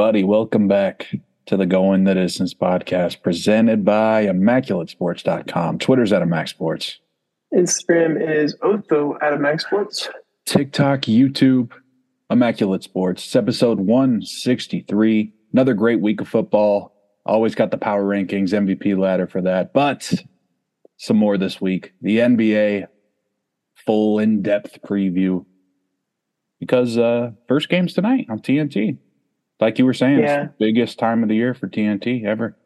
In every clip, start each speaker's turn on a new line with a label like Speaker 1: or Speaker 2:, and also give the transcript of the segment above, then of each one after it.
Speaker 1: everybody. Welcome back to the Going the Distance podcast presented by ImmaculateSports.com. Twitter's at ImmaCSports.
Speaker 2: Instagram is Otho at ImmaCSports.
Speaker 1: TikTok, YouTube, Immaculate Sports. It's episode 163. Another great week of football. Always got the power rankings, MVP ladder for that. But some more this week. The NBA full in depth preview because uh first game's tonight on TNT. Like you were saying,
Speaker 2: Yeah.
Speaker 1: it's the biggest time of the year for TNT ever.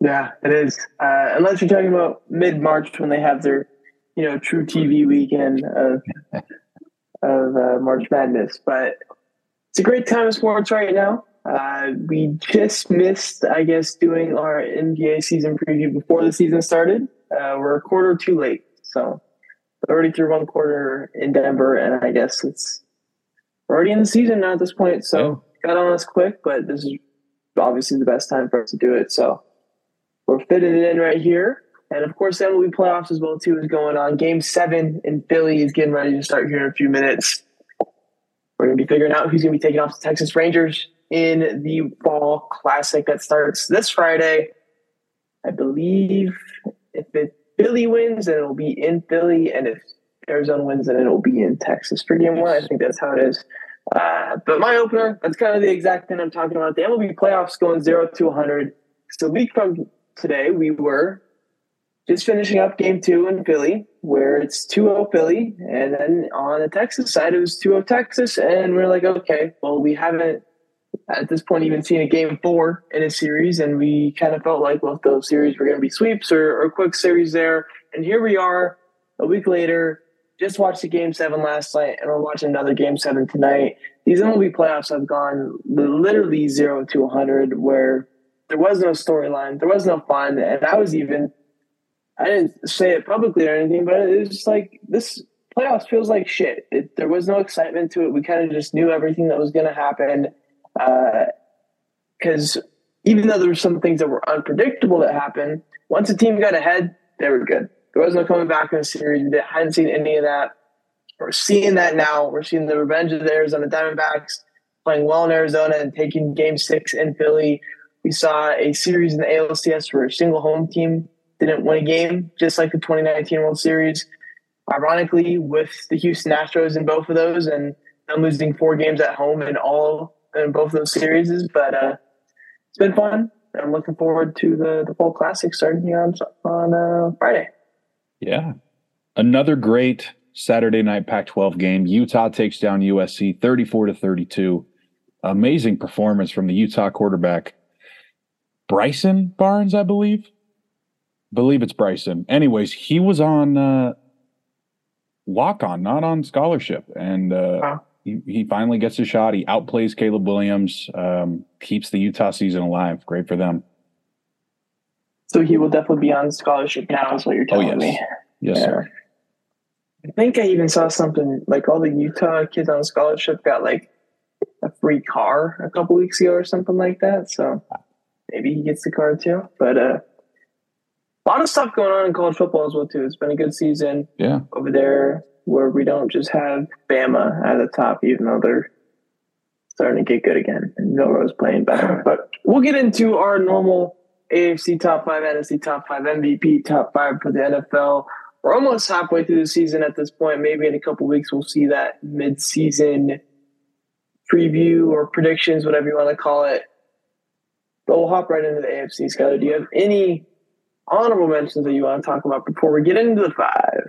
Speaker 2: Yeah, it is. Uh, unless you're talking about mid March when they have their, you know, truTV weekend of of uh, March Madness. But it's a great time of sports right now. Uh, we just missed, I guess, doing our NBA season preview before the season started. Uh, we're a quarter too late, so already through one quarter in Denver, and I guess it's already in the season now at this point. So got on us quick, but this is obviously the best time for us to do it. So we're fitting it in right here. And of course, MLB playoffs as well too is going on. Game seven in Philly is getting ready to start here in a few minutes. We're going to be figuring out who's going to be taking off the Texas Rangers in the Fall Classic that starts this Friday. I believe if it Philly wins, then it'll be in Philly, and if Arizona wins, then it'll be in Texas for Game One. I think that's how it is. Uh, but my opener, that's kind of the exact thing I'm talking about. The MLB playoffs going zero to 100. So a week from today, we were just finishing up game two in Philly, where it's 2 0 Philly. And then on the Texas side, it was 2 0 Texas. And we're like, okay, well, we haven't at this point even seen a game four in a series. And we kind of felt like both those series were going to be sweeps or, or quick series there. And here we are a week later. Just watched the game seven last night, and we're watching another game seven tonight. These MLB playoffs have gone literally zero to 100, where there was no storyline, there was no fun, and I was even I didn't say it publicly or anything, but it was just like this playoffs feels like shit. It, there was no excitement to it. We kind of just knew everything that was going to happen. Uh, because even though there were some things that were unpredictable that happened, once a team got ahead, they were good. There was no coming back in the series. We hadn't seen any of that. We're seeing that now. We're seeing the revenge of the Arizona Diamondbacks playing well in Arizona and taking game six in Philly. We saw a series in the ALCS where a single home team didn't win a game, just like the 2019 World Series. Ironically, with the Houston Astros in both of those, and them losing four games at home in all in both of those series. But uh, it's been fun. I'm looking forward to the the fall classic starting here on on uh, Friday.
Speaker 1: Yeah. Another great Saturday night Pac 12 game. Utah takes down USC 34 to 32. Amazing performance from the Utah quarterback, Bryson Barnes, I believe. Believe it's Bryson. Anyways, he was on uh, walk on, not on scholarship. And uh,
Speaker 2: Wow.
Speaker 1: he, he finally gets a shot. He outplays Caleb Williams, um, keeps the Utah season alive. Great for them.
Speaker 2: So he will definitely be on scholarship now, is what you're
Speaker 1: Oh,
Speaker 2: telling
Speaker 1: yes.
Speaker 2: me.
Speaker 1: Yes,
Speaker 2: Yeah.
Speaker 1: sir.
Speaker 2: I think I even saw something like all the Utah kids on scholarship got like a free car a couple weeks ago or something like that. So maybe he gets the car too. But uh, a lot of stuff going on in college football as well too. It's been a good season
Speaker 1: Yeah.
Speaker 2: over there where we don't just have Bama at the top, even though they're starting to get good again. And Villan's playing better. But we'll get into our normal AFC top five, NFC top five, MVP top five for the NFL. We're almost halfway through the season at this point. Maybe in a couple weeks we'll see that mid-season preview or predictions, whatever you want to call it. But we'll hop right into the AFC. Skyler, do you have any honorable mentions that you want to talk about before we get into the five?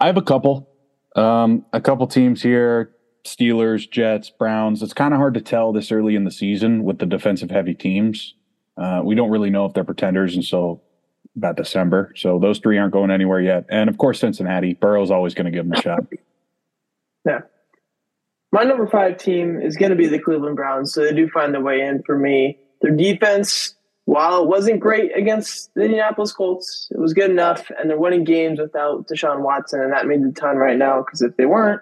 Speaker 1: I have a couple. Um, a couple teams here Steelers, Jets, Browns. It's kind of hard to tell this early in the season with the defensive heavy teams. Uh, we don't really know if they're pretenders until about December. So those three aren't going anywhere yet. And of course, Cincinnati. Burrow's always going to give them a shot.
Speaker 2: Yeah. My number five team is going to be the Cleveland Browns, so they do find their way in for me. Their defense, while it wasn't great against the Indianapolis Colts, it was good enough, and they're winning games without Deshaun Watson, and that means a ton right now because if they weren't,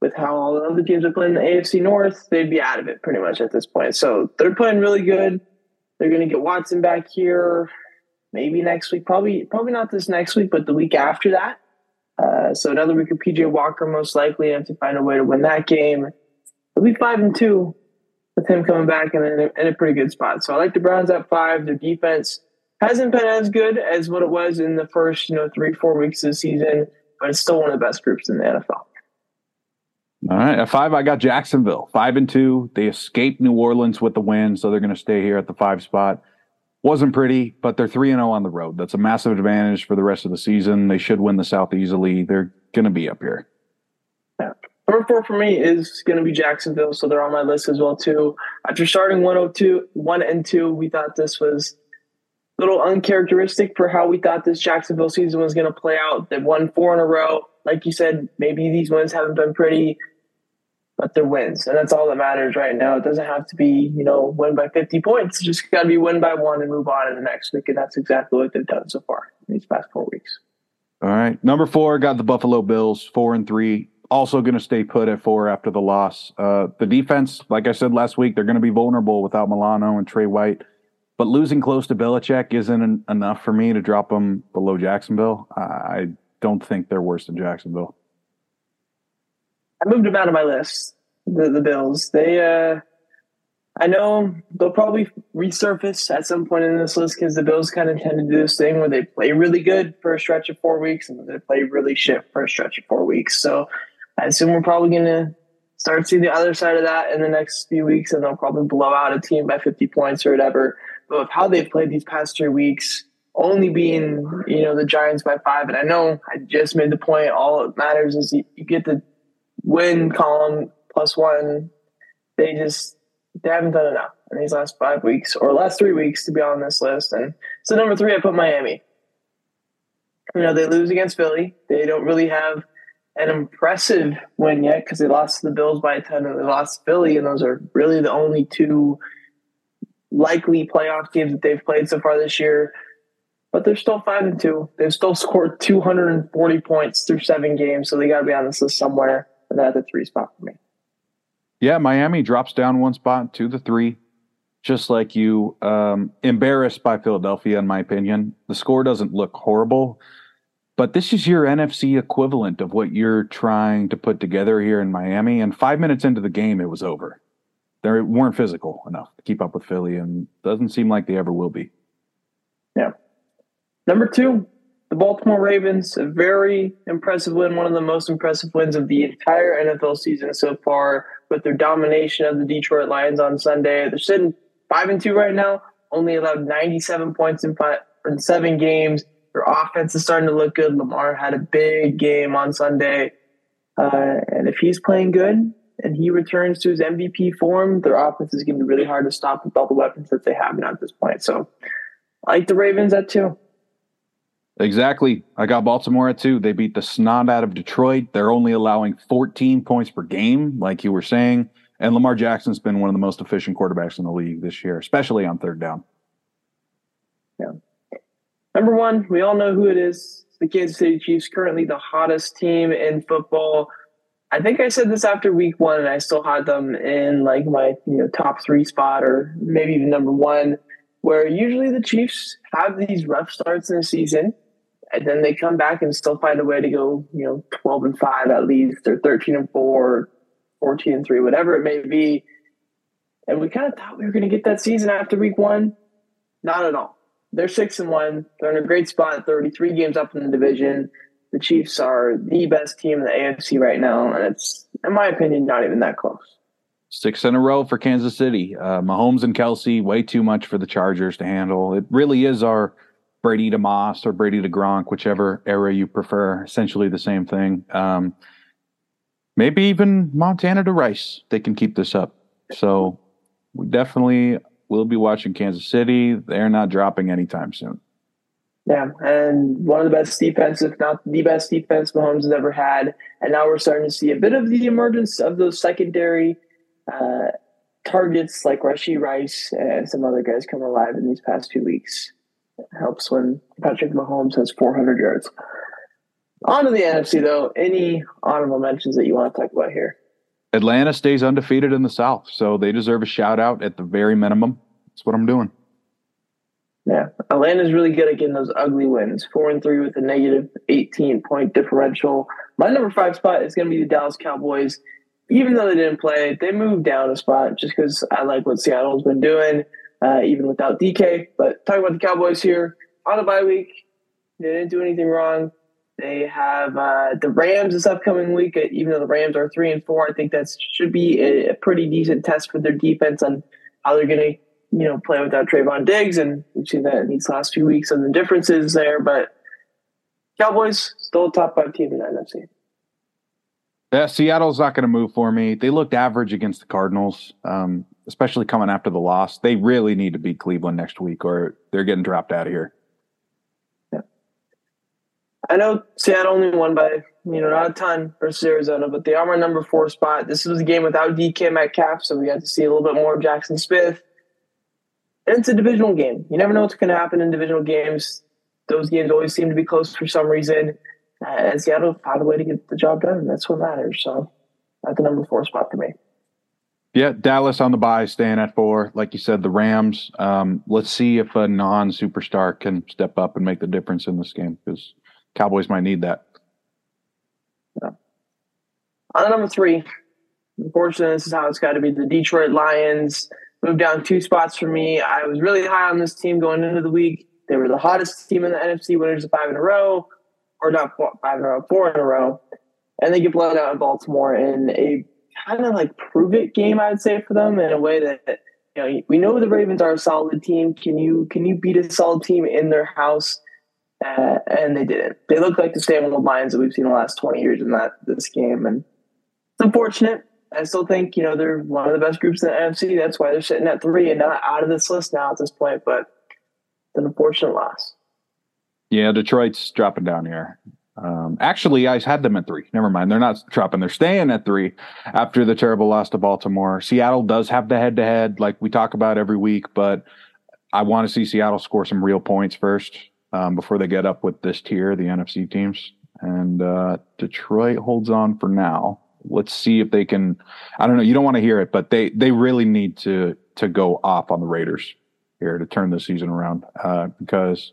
Speaker 2: with how all the other teams are playing in the AFC North, they'd be out of it pretty much at this point. So they're playing really good. They're going to get Watson back here, maybe next week. Probably, probably not this next week, but the week after that. Uh, so another week of PJ Walker most likely have to find a way to win that game. It'll be five and two. with him coming back in a, in a pretty good spot. So I like the Browns at five. Their defense hasn't been as good as what it was in the first, you know, three, four weeks of the season, but it's still one of the best groups in the NFL.
Speaker 1: All right. At five, I got Jacksonville. Five and two. They escaped New Orleans with the win, so they're going to stay here at the five spot. Wasn't pretty, but they're 3 and 0 on the road. That's a massive advantage for the rest of the season. They should win the South easily. They're going to be up here.
Speaker 2: Yeah. Number four for me is going to be Jacksonville, so they're on my list as well too. After starting 102, 1 and 2, we thought this was a little uncharacteristic for how we thought this Jacksonville season was going to play out. They won four in a row. Like you said, maybe these wins haven't been pretty but they're wins. And that's all that matters right now. It doesn't have to be, you know, win by 50 points. It's just got to be win by one and move on to the next week. And that's exactly what they've done so far in these past four weeks.
Speaker 1: All right. Number four, got the Buffalo Bills, four and three. Also going to stay put at four after the loss. Uh, the defense, like I said last week, they're going to be vulnerable without Milano and Trey White. But losing close to Belichick isn't an, enough for me to drop them below Jacksonville. I don't think they're worse than Jacksonville.
Speaker 2: I moved them out of my list. The the Bills. They uh I know they'll probably resurface at some point in this list because the Bills kind of tend to do this thing where they play really good for a stretch of four weeks and they play really shit for a stretch of four weeks. So I assume we're probably going to start seeing the other side of that in the next few weeks and they'll probably blow out a team by 50 points or whatever. But with how they've played these past three weeks, only being, you know, the Giants by five. And I know I just made the point, all that matters is you, you get the win column plus one. They just they haven't done enough in these last five weeks or last three weeks to be on this list. And so number three, I put Miami. You know, they lose against Philly. They don't really have an impressive win yet because they lost to the Bills by a ton and they lost Philly, and those are really the only two likely playoff teams that they've played so far this year. But they're still five and two. They've still scored 240 points through seven games, so they got to be on this list somewhere. And that's a three spot for me.
Speaker 1: Yeah, Miami drops down one spot to the three, just like you. Um, embarrassed by Philadelphia, in my opinion. The score doesn't look horrible, but this is your NFC equivalent of what you're trying to put together here in Miami. And five minutes into the game, it was over. They weren't physical enough to keep up with Philly, and doesn't seem like they ever will be.
Speaker 2: Yeah. Number two, the Baltimore Ravens, a very impressive win, one of the most impressive wins of the entire NFL season so far, with their domination of the Detroit Lions on Sunday. They're sitting five and two right now, only allowed 97 points in, five, in seven games. Their offense is starting to look good. Lamar had a big game on Sunday. Uh, and if he's playing good and he returns to his MVP form, their offense is going to be really hard to stop with all the weapons that they have now at this point. So I like the Ravens at two.
Speaker 1: Exactly. I got Baltimore at two. They beat the snot out of Detroit. They're only allowing 14 points per game, like you were saying. And Lamar Jackson's been one of the most efficient quarterbacks in the league this year, especially on third down.
Speaker 2: Yeah. Number one, we all know who it is. The Kansas City Chiefs, currently the hottest team in football. I think I said this after week one, and I still had them in like my you know top three spot or maybe even number one. Where usually the Chiefs have these rough starts in the season, and then they come back and still find a way to go, you know, 12 and 5 at least, or 13 and 4, 14 and 3, whatever it may be. And we kind of thought we were going to get that season after week one. Not at all. They're 6 and 1. They're in a great spot, 33 games up in the division. The Chiefs are the best team in the AFC right now. And it's, in my opinion, not even that close.
Speaker 1: Six in a row for Kansas City. Uh, Mahomes and Kelsey, way too much for the Chargers to handle. It really is our Brady to Moss or Brady to Gronk, whichever era you prefer. Essentially the same thing. Um, maybe even Montana to Rice. They can keep this up. So we definitely will be watching Kansas City. They're not dropping anytime soon.
Speaker 2: Yeah, and one of the best defense, if not the best defense Mahomes has ever had. And now we're starting to see a bit of the emergence of those secondary uh, targets like Rashee Rice and some other guys come alive in these past two weeks helps when Patrick Mahomes has 400 yards. On to the NFC, though. Any honorable mentions that you want to talk about here?
Speaker 1: Atlanta stays undefeated in the South, so they deserve a shout out at the very minimum. That's what I'm doing.
Speaker 2: Yeah, Atlanta's really good at getting those ugly wins. Four and three with a negative 18 point differential. My number five spot is going to be the Dallas Cowboys. even though they didn't play, they moved down a spot just because I like what Seattle's been doing, uh, even without DK. But talking about the Cowboys here on a bye week, they didn't do anything wrong. They have uh, the Rams this upcoming week. Uh, even though the Rams are three and four, I think that should be a, a pretty decent test for their defense on how they're going to, you know, play without Trevon Diggs. And we've seen that in these last few weeks and the differences there. But Cowboys still a top five team in the NFC.
Speaker 1: Yeah, Seattle's not going to move for me. They looked average against the Cardinals, um, especially coming after the loss. They really need to beat Cleveland next week, or they're getting dropped out of here.
Speaker 2: Yeah. I know Seattle only won by you know not a ton versus Arizona, but they are my number four spot. This was a game without DK Metcalf, so we got to see a little bit more of Jackson Smith. And it's a divisional game. You never know what's going to happen in divisional games. Those games always seem to be close for some reason and Seattle found a way to get the job done. That's what matters. So at the number four spot for me.
Speaker 1: Yeah, Dallas on the bye, staying at four. Like you said, the Rams. Um, let's see if a non superstar can step up and make the difference in this game because Cowboys might need that.
Speaker 2: Yeah. On number three, unfortunately, this is how it's got to be. The Detroit Lions moved down two spots for me. I was really high on this team going into the week. They were the hottest team in the NFC, winners of five in a row or not five in a row, four in a row, and they get blown out in Baltimore in a kind of like prove it game, I'd say for them in a way that you know we know the Ravens are a solid team. Can you can you beat a solid team in their house? Uh, and they didn't. They look like the same old Lions that we've seen the last twenty years in that this game, and it's unfortunate. I still think you know they're one of the best groups in the NFC. That's why they're sitting at three and not out of this list now at this point. But it's an unfortunate loss.
Speaker 1: Yeah, Detroit's dropping down here. Um, actually, I had them at three. Never mind. They're not dropping. They're staying at three after the terrible loss to Baltimore. Seattle does have the head to head, like we talk about every week, but I want to see Seattle score some real points first um, before they get up with this tier, the NFC teams. And uh, Detroit holds on for now. Let's see if they can. I don't know. You don't want to hear it, but they they really need to to go off on the Raiders here to turn the season around uh, because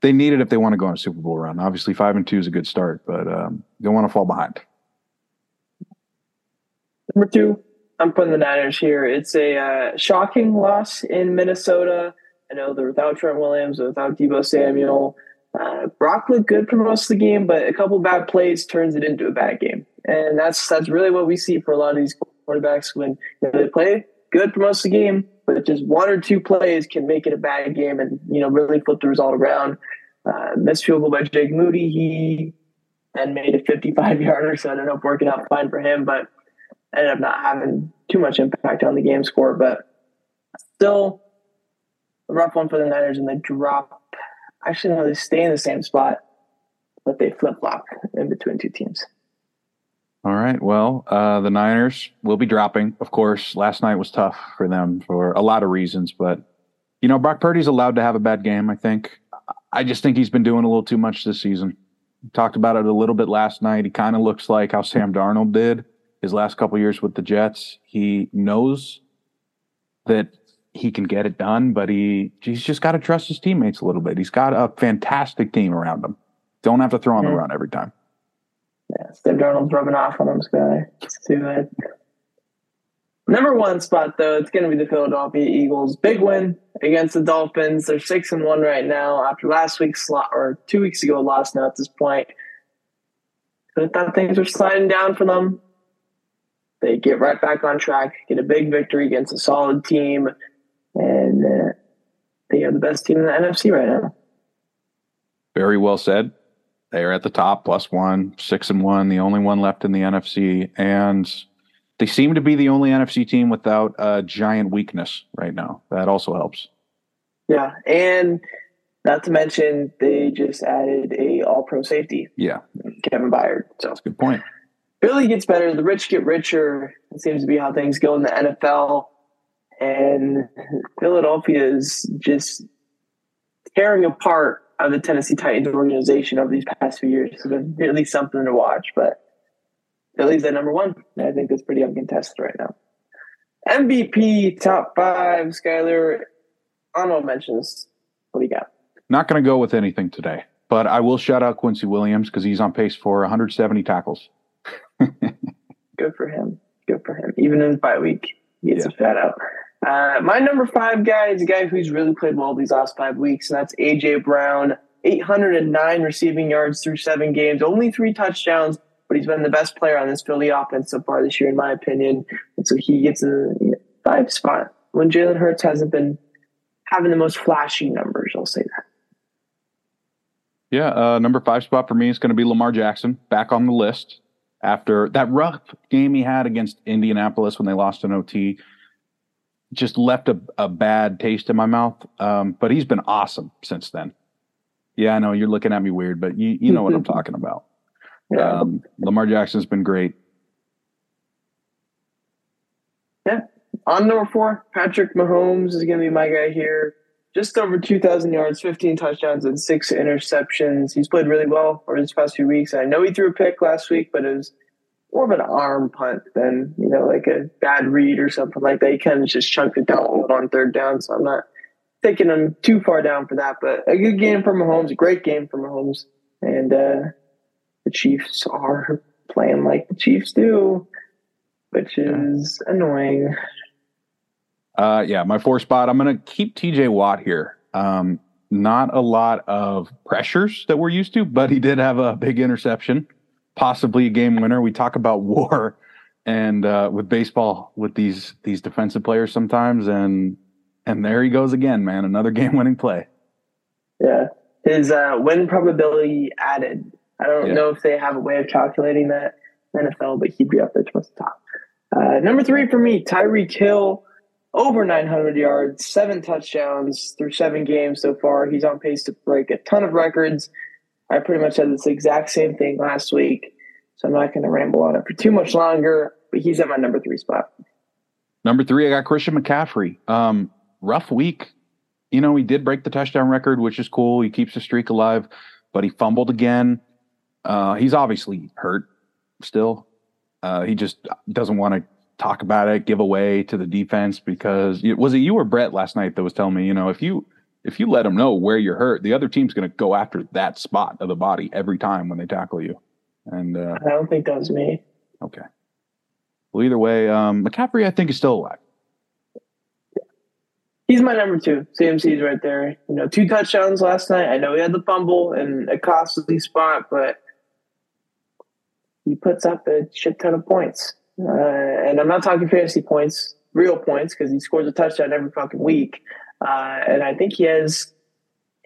Speaker 1: they need it if they want to go on a Super Bowl run. Obviously, five and two is a good start, but um, don't want to fall behind.
Speaker 2: Number two, I'm putting the Niners here. It's a uh, shocking loss in Minnesota. I know they're without Trent Williams, without Deebo Samuel. Uh, Brock looked good for most of the game, but a couple bad plays turns it into a bad game, and that's that's really what we see for a lot of these quarterbacks when you know, they play good for most of the game, but just one or two plays can make it a bad game and you know really flip the result around. Uh, missed field goal by Jake Moody. He then made a 55 yarder, so I ended up working out fine for him, but ended up not having too much impact on the game score. But still a rough one for the Niners, and they drop. Actually, no, they stay in the same spot, but they flip flop in between two teams.
Speaker 1: All right. Well, uh, the Niners will be dropping. Of course, last night was tough for them for a lot of reasons, but you know, Brock Purdy's allowed to have a bad game. I think. I just think he's been doing a little too much this season. We talked about it a little bit last night. He kind of looks like how Sam Darnold did his last couple years with the Jets. He knows that he can get it done, but he he's just got to trust his teammates a little bit. He's got a fantastic team around him. Don't have to throw on the run every time.
Speaker 2: Yeah, Sam Darnold's rubbing off on him, Sky. It's too bad. Number one spot though, it's going to be the Philadelphia Eagles. Big win against the Dolphins. They're six and one right now after last week's slot or two weeks ago loss. Now at this point, I thought things were sliding down for them. They get right back on track, get a big victory against a solid team, and uh, they are the best team in the NFC right now.
Speaker 1: Very well said. They are at the top, plus one, six and one, the only one left in the NFC, and they seem to be the only NFC team without a giant weakness right now. That also helps.
Speaker 2: Yeah, and not to mention they just added a All Pro safety.
Speaker 1: Yeah,
Speaker 2: Kevin Byard. So
Speaker 1: that's a good point.
Speaker 2: Philly gets better. The rich get richer. It seems to be how things go in the NFL. And Philadelphia is just tearing apart of the Tennessee Titans organization over these past few years. It's been really something to watch. But Philly's at number one. I think that's pretty uncontested right now. MVP top five, Skyler. Honorable mentions. What do you got?
Speaker 1: Not going to go with anything today, but I will shout out Quincy Williams because he's on pace for 170 tackles.
Speaker 2: Good for him. Good for him. Even in bye week, he gets yeah. a fat out. Uh, my number five guy is a guy who's really played well these last five weeks, and that's AJ Brown. 809 receiving yards through seven games, only three touchdowns, but he's been the best player on this Philly offense so far this year, in my opinion. And so he gets in the five spot when Jalen Hurts hasn't been having the most flashy numbers. I'll say that.
Speaker 1: Yeah, uh, number five spot for me is going to be Lamar Jackson, back on the list after that rough game he had against Indianapolis when they lost an OT just left a, a bad taste in my mouth. Um, but he's been awesome since then. Yeah, I know you're looking at me weird, but you you know what I'm talking about. Yeah. Um, Lamar Jackson's been great.
Speaker 2: Yeah. On number four, Patrick Mahomes is going to be my guy here. Just over 2,000 yards, 15 touchdowns, and six interceptions. He's played really well over these past few weeks. I know he threw a pick last week, but it was more of an arm punt than you know like a bad read or something like that. He kind of just chunked it down on third down, so I'm not taking him too far down for that. But a good game for Mahomes, a great game for Mahomes, and uh, the Chiefs are playing like the Chiefs do, which is annoying.
Speaker 1: Uh, yeah, my four spot. I'm going to keep TJ Watt here. Um, not a lot of pressures that we're used to, but he did have a big interception possibly a game winner. We talk about war and uh, with baseball with these these defensive players sometimes, and and there he goes again, man, another game winning play.
Speaker 2: Yeah, his uh, win probability added. I don't yeah. know if they have a way of calculating that NFL, but he'd be up there towards the top. Uh, number three for me, Tyreek Hill, over 900 yards, seven touchdowns through seven games so far. He's on pace to break a ton of records. I pretty much said this exact same thing last week, so I'm not going to ramble on it for too much longer. But he's at my number three spot.
Speaker 1: Number three, I got Christian McCaffrey. Um, rough week. You know, he did break the touchdown record, which is cool. He keeps the streak alive, but he fumbled again. Uh, he's obviously hurt still. Uh, he just doesn't want to talk about it, give away to the defense because it, was it you or Brett last night that was telling me, you know, if you if you let them know where you're hurt, the other team's going to go after that spot of the body every time when they tackle you. And uh,
Speaker 2: I don't think that was me.
Speaker 1: Okay. Well, either way, um, McCaffrey, I think, is still alive.
Speaker 2: He's my number two. CMC's right there. You know, two touchdowns last night. I know he had the fumble and a costly spot, but he puts up a shit ton of points. Uh, and I'm not talking fantasy points, real points, because he scores a touchdown every fucking week. Uh, and I think he has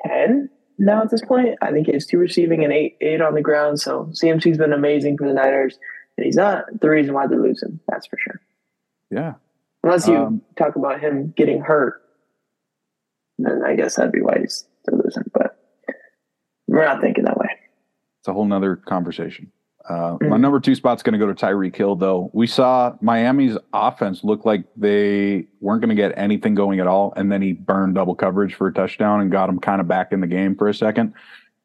Speaker 2: 10 now at this point. I think he has two receiving and eight, eight on the ground. So CMC's been amazing for the Niners. And he's not the reason why they're losing. That's for sure.
Speaker 1: Yeah.
Speaker 2: Unless you um, talk about him getting hurt, then I guess that'd be why he's they're losing. But we're not thinking that way.
Speaker 1: It's a whole nother conversation. Uh. My number two spot's going to go to Tyreek Hill, though. We saw Miami's offense look like they weren't going to get anything going at all, and then he burned double coverage for a touchdown and got him kind of back in the game for a second.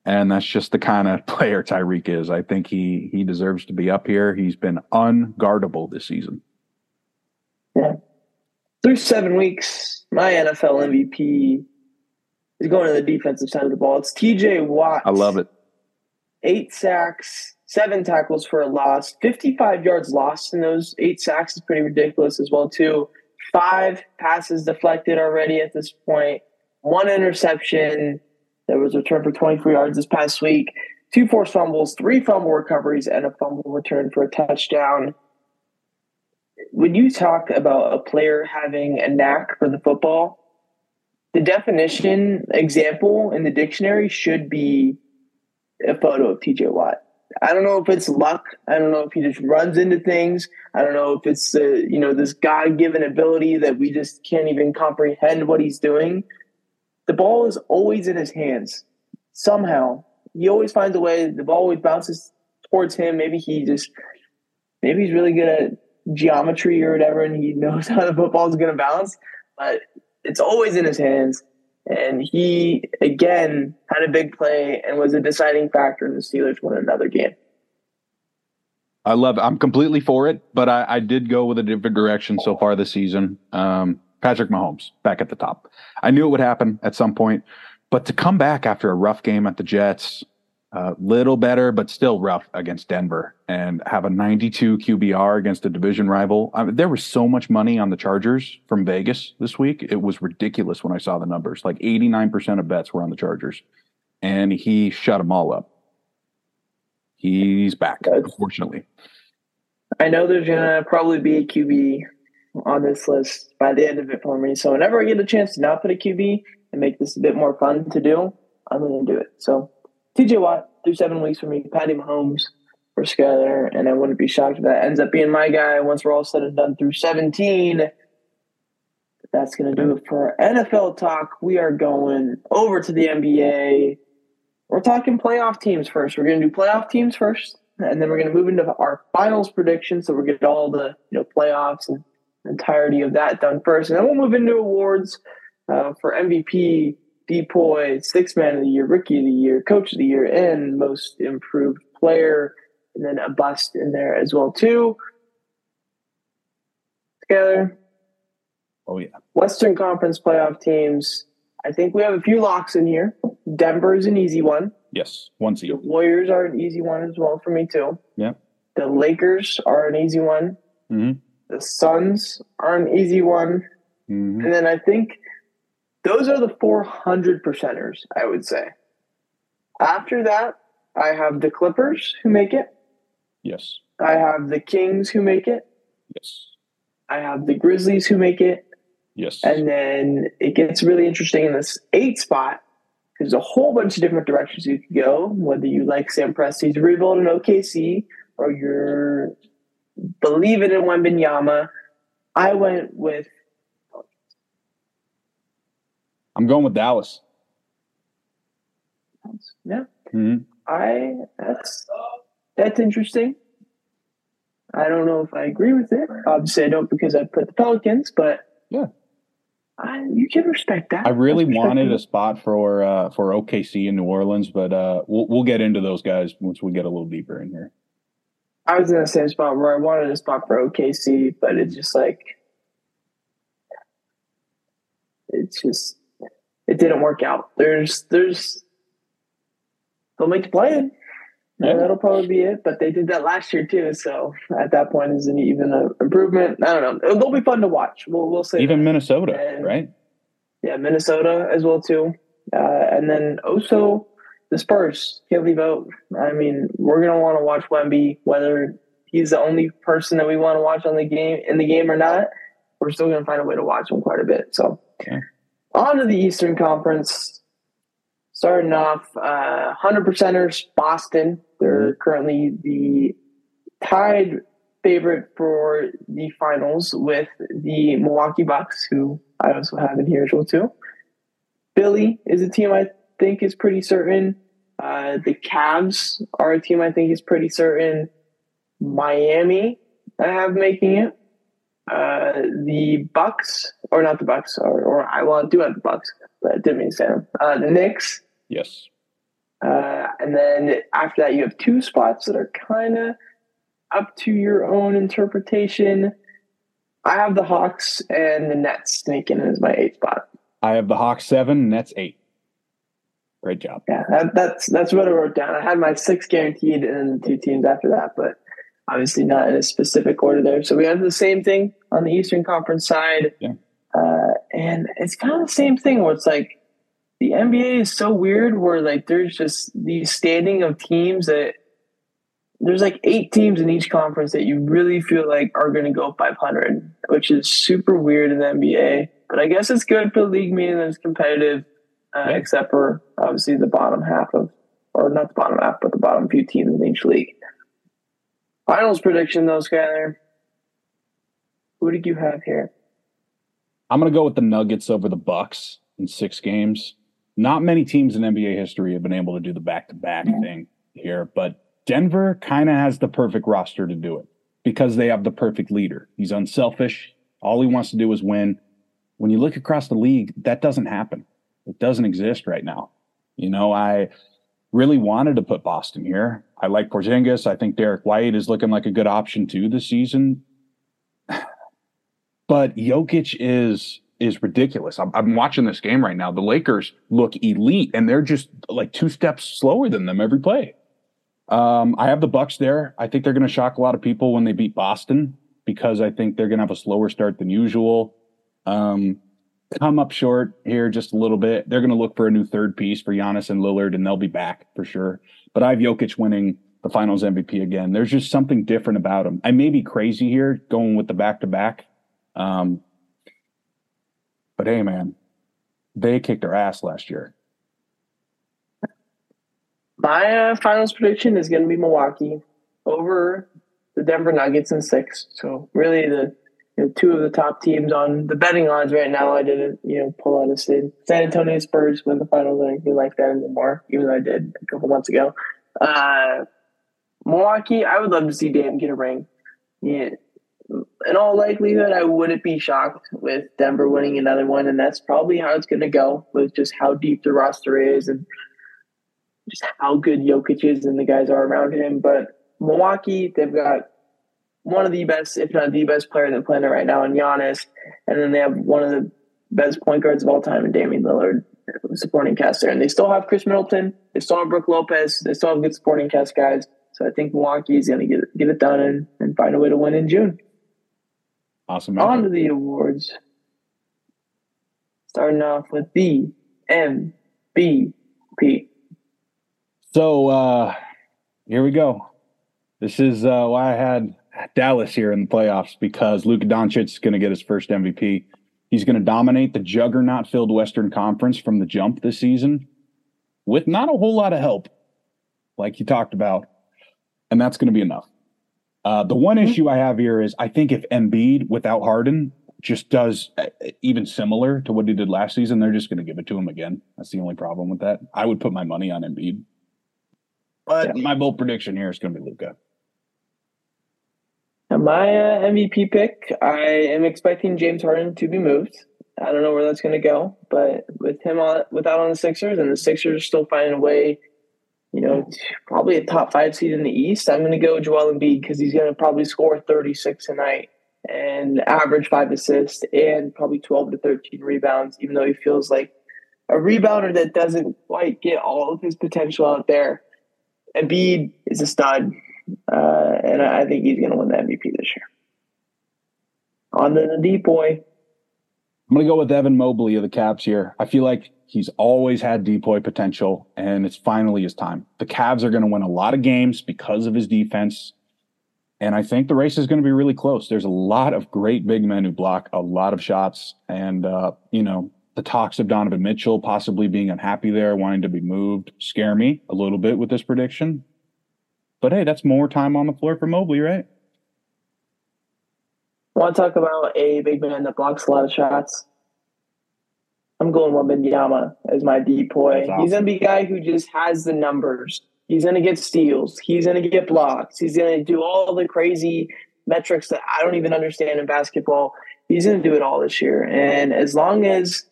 Speaker 1: And that's just the kind of player Tyreek is. I think he he deserves to be up here. He's been unguardable this season.
Speaker 2: Yeah, through seven weeks, my NFL MVP is going to the defensive side of the ball. It's T.J. Watt.
Speaker 1: I love it.
Speaker 2: Eight sacks, seven tackles for a loss, 55 yards lost in those eight sacks is pretty ridiculous as well too. Five passes deflected already at this point. One interception that was returned for 24 yards this past week. Two forced fumbles, three fumble recoveries, and a fumble return for a touchdown. When you talk about a player having a knack for the football, the definition example in the dictionary should be a photo of TJ Watt. I don't know if it's luck. I don't know if he just runs into things. I don't know if it's uh, you know this God given ability that we just can't even comprehend what he's doing. The ball is always in his hands somehow. He always finds a way. The ball always bounces towards him. Maybe he just maybe he's really good at geometry or whatever, and he knows how the football is going to bounce. But it's always in his hands. And he, again, had a big play and was a deciding factor in the Steelers win another game.
Speaker 1: I love it. I'm completely for it, but I, I did go with a different direction so far this season. Um, Patrick Mahomes back at the top. I knew it would happen at some point, but to come back after a rough game at the Jets, A little better, but still rough against Denver, and have a 92 QBR against a division rival. I mean, there was so much money on the Chargers from Vegas this week. It was ridiculous when I saw the numbers. Like 89% of bets were on the Chargers, and he shut them all up. He's back, unfortunately.
Speaker 2: I know there's gonna probably be a QB on this list by the end of it for me. So whenever I get a chance to not put a QB and make this a bit more fun to do, I'm gonna do it. So TJ Watt through seven weeks for me, Patty Mahomes for Skyler, and I wouldn't be shocked if that ends up being my guy once we're all said and done through 17. That's gonna do it for NFL talk. We are going over to the NBA. We're talking playoff teams first. We're gonna do playoff teams first and then we're going to move into our finals prediction. So we're going to get all the you know playoffs and entirety of that done first, and then we'll move into awards uh, for MVP, Depoy, Six Man of the Year, Rookie of the Year, Coach of the Year, and Most Improved Player, and then a bust in there as well too. Together,
Speaker 1: Oh yeah,
Speaker 2: Western Conference playoff teams. I think we have a few locks in here. Denver is an easy one.
Speaker 1: yes, one
Speaker 2: The
Speaker 1: seed.
Speaker 2: Warriors are an easy one as well for me too.
Speaker 1: Yeah.
Speaker 2: The Lakers are an easy one.
Speaker 1: Mhm.
Speaker 2: The Suns are an easy one.
Speaker 1: Mhm.
Speaker 2: And then I think those are the 400 percenters, I would say. After that, I have the Clippers who make it.
Speaker 1: Yes,
Speaker 2: I have the Kings who make it.
Speaker 1: yes,
Speaker 2: I have the Grizzlies who make it.
Speaker 1: yes.
Speaker 2: And then it gets really interesting in this eight spot. There's a whole bunch of different directions you could go, whether you like Sam Presti's rebuild in OKC or you're believing in Wembanyama. I went with
Speaker 1: I'm going with Dallas.
Speaker 2: yeah.
Speaker 1: Mhm.
Speaker 2: I that's that's interesting. I don't know if I agree with it. Obviously, I don't because I put the Pelicans, but
Speaker 1: Yeah.
Speaker 2: I, you can respect that.
Speaker 1: I really wanted a spot for uh, for OKC in New Orleans, but uh, we'll we'll get into those guys once we get a little deeper in here.
Speaker 2: I was in the same spot where I wanted a spot for OKC, but it's just like it's just it didn't work out. There's there's they'll make the play.
Speaker 1: Yeah.
Speaker 2: And that'll probably be it. But they did that last year too, so at that point is it even an improvement? I don't know. They'll be fun to watch. We'll we'll say
Speaker 1: Even
Speaker 2: that.
Speaker 1: Minnesota,
Speaker 2: And-
Speaker 1: right?
Speaker 2: yeah, Minnesota as well too, uh, and then also the Spurs. Can't leave out. I mean, we're gonna want to watch Wemby, whether he's the only person that we want to watch on the game in the game or not. We're still gonna find a way to watch him quite a bit. So,
Speaker 1: Okay.
Speaker 2: On to the Eastern Conference. Starting off, uh, hundred percenters Boston. They're currently the tied favorite for the finals with the Milwaukee Bucks, who I also have in here as well too. Philly is a team I think is pretty certain. Uh, the Cavs are a team I think is pretty certain. Miami, I have making it. Uh, the Bucks, or not the Bucks, or, or I well, I do have the Bucks, but I didn't mean to say them. Uh, the Knicks,
Speaker 1: Yes.
Speaker 2: uh, and then after that, you have two spots that are kind of up to your own interpretation. I have the Hawks and the Nets sneaking in as my eighth spot.
Speaker 1: I have the Hawks seven, Nets eight. Great job.
Speaker 2: Yeah, that, that's that's what I wrote down. I had my six guaranteed and the two teams after that, but obviously not in a specific order there. So we have the same thing on the Eastern Conference side.
Speaker 1: Yeah.
Speaker 2: Uh, and it's kind of the same thing where it's like the NBA is so weird where like there's just these standing of teams that there's like eight teams in each conference that you really feel like are going to go 500, which is super weird in the NBA. But I guess it's good for the league, meaning that it's competitive, uh,
Speaker 1: Yeah.
Speaker 2: except for obviously the bottom half of, or not the bottom half, but the bottom few teams in each league. Finals prediction, though, Skyler. Who did you have here?
Speaker 1: I'm going to go with the Nuggets over the Bucks in six games. Not many teams in NBA history have been able to do the back to back thing here, but Denver kind of has the perfect roster to do it because they have the perfect leader. He's unselfish. All he wants to do is win. When you look across the league, that doesn't happen. It doesn't exist right now. You know, I really wanted to put Boston here. I like Porzingis. I think Derrick White is looking like a good option too this season. But Jokic is is ridiculous. I'm, I'm watching this game right now. The Lakers look elite, and they're just like two steps slower than them every play. Um, I have the Bucks there. I think they're going to shock a lot of people when they beat Boston because I think they're going to have a slower start than usual. Um, come up short here just a little bit. They're going to look for a new third piece for Giannis and Lillard, and they'll be back for sure. But I have Jokic winning the Finals MVP again. There's just something different about him. I may be crazy here going with the back to back, but hey, man, they kicked our ass last year.
Speaker 2: My uh, finals prediction is going to be Milwaukee over the Denver Nuggets in six. So really, the you know, two of the top teams on the betting odds right now. I didn't you know pull out a San Antonio Spurs win the finals. I don't like that anymore, even though I did a couple months ago. Uh, Milwaukee, I would love to see Dame get a ring. Yeah. In all likelihood, I wouldn't be shocked with Denver winning another one, and that's probably how it's going to go with just how deep the roster is and just how good Jokic is and the guys are around him. But Milwaukee, they've got one of the best, if not the best player in the planet right now in Giannis. And then they have one of the best point guards of all time in Damian Lillard, supporting cast there. And they still have Khris Middleton. They still have Brook Lopez. They still have good supporting cast guys. So I think Milwaukee is going to get it, get it done and, and find a way to win in June.
Speaker 1: Awesome.
Speaker 2: On to the awards. Starting off with the MVP.
Speaker 1: So uh, here we go. This is uh, why I had Dallas here in the playoffs because Luka Doncic is going to get his first MVP. He's going to dominate the juggernaut filled Western Conference from the jump this season with not a whole lot of help, like you talked about. And that's going to be enough. Uh, the one mm-hmm. issue I have here is I think if Embiid without Harden just does uh, even similar to what he did last season, they're just going to give it to him again. That's the only problem with that. I would put my money on Embiid. But yeah. my bold prediction here is going to be Luka.
Speaker 2: My uh, MVP pick, I am expecting James Harden to be moved. I don't know where that's going to go, but with him on, without on the Sixers, and the Sixers still finding a way, you know, probably a top five seed in the East. I'm going to go Joel Embiid because he's going to probably score 36 tonight and average five assists and probably 12 to 13 rebounds, even though he feels like a rebounder that doesn't quite get all of his potential out there. Embiid is a stud, uh, and I think he's going to win the MVP this year. On to the deep boy.
Speaker 1: I'm going to go with Evan Mobley of the Cavs here. I feel like he's always had depoy potential, and it's finally his time. The Cavs are going to win a lot of games because of his defense, and I think the race is going to be really close. There's a lot of great big men who block a lot of shots, and uh, you know the talks of Donovan Mitchell possibly being unhappy there, wanting to be moved, scare me a little bit with this prediction. But hey, that's more time on the floor for Mobley, right?
Speaker 2: I want to talk about a big man that blocks a lot of shots. I'm going Wembanyama as my depoy. Awesome. He's gonna be a guy who just has the numbers. He's gonna get steals. He's gonna get blocks. He's gonna do all the crazy metrics that I don't even understand in basketball. He's gonna do it all this year. And as long as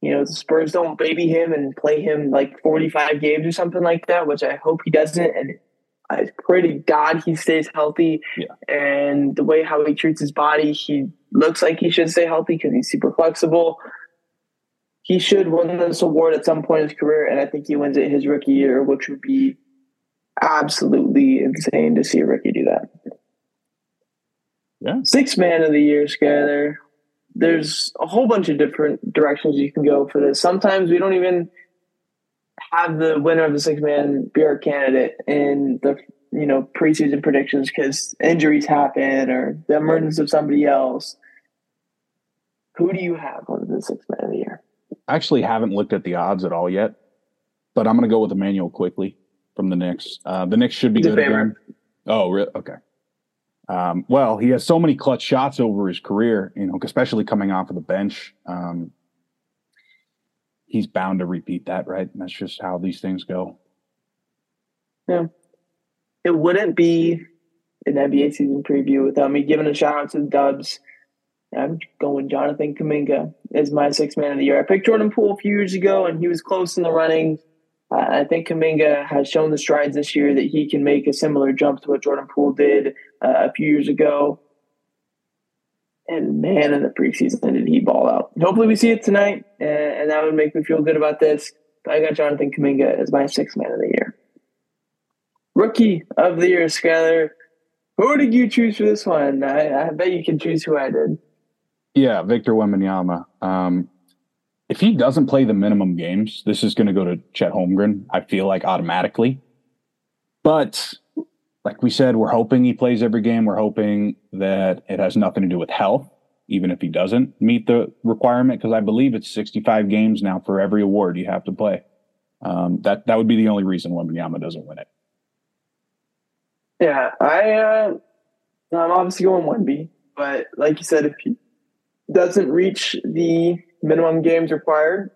Speaker 2: you know, the Spurs don't baby him and play him like 45 games or something like that, which I hope he doesn't. And I pray to God he stays healthy. Yeah. And the way how he treats his body, he looks like he should stay healthy because he's super flexible. He should win this award at some point in his career, and I think he wins it his rookie year, which would be absolutely insane to see a rookie do that.
Speaker 1: Yeah.
Speaker 2: Six man of the year, Skyler there's a whole bunch of different directions you can go for this. Sometimes we don't even have the winner of the six man be our candidate in the you know preseason predictions because injuries happen or the emergence of somebody else. Who do you have on the six man of the year?
Speaker 1: I actually haven't looked at the odds at all yet, but I'm going to go with Immanuel Quickley from the Knicks. Uh, the Knicks should be good again. Oh, really? Okay. Um, well, he has so many clutch shots over his career, you know, especially coming off of the bench. Um, he's bound to repeat that, right? And that's just how these things go.
Speaker 2: Yeah. It wouldn't be an NBA season preview without me giving a shout out to the Dubs. I'm going Jonathan Kuminga as my sixth man of the year. I picked Jordan Poole a few years ago, and he was close in the running. Uh, I think Kuminga has shown the strides this year that he can make a similar jump to what Jordan Poole did uh, a few years ago. And man, in the preseason, did he ball out. Hopefully, we see it tonight, and, that would make me feel good about this. I got Jonathan Kuminga as my sixth man of the year. Rookie of the year, Skyler. Who did you choose for this one? I, I bet you can choose who I did.
Speaker 1: Yeah, Victor Wembanyama. Um, if he doesn't play the minimum games, this is going to go to Chet Holmgren. I feel like automatically. But like we said, we're hoping he plays every game. We're hoping that it has nothing to do with health, even if he doesn't meet the requirement, because I believe it's 65 games now for every award you have to play. Um, that that would be the only reason Wembanyama doesn't win it.
Speaker 2: Yeah, I uh, I'm obviously going one B, but like you said, if he doesn't reach the minimum games required,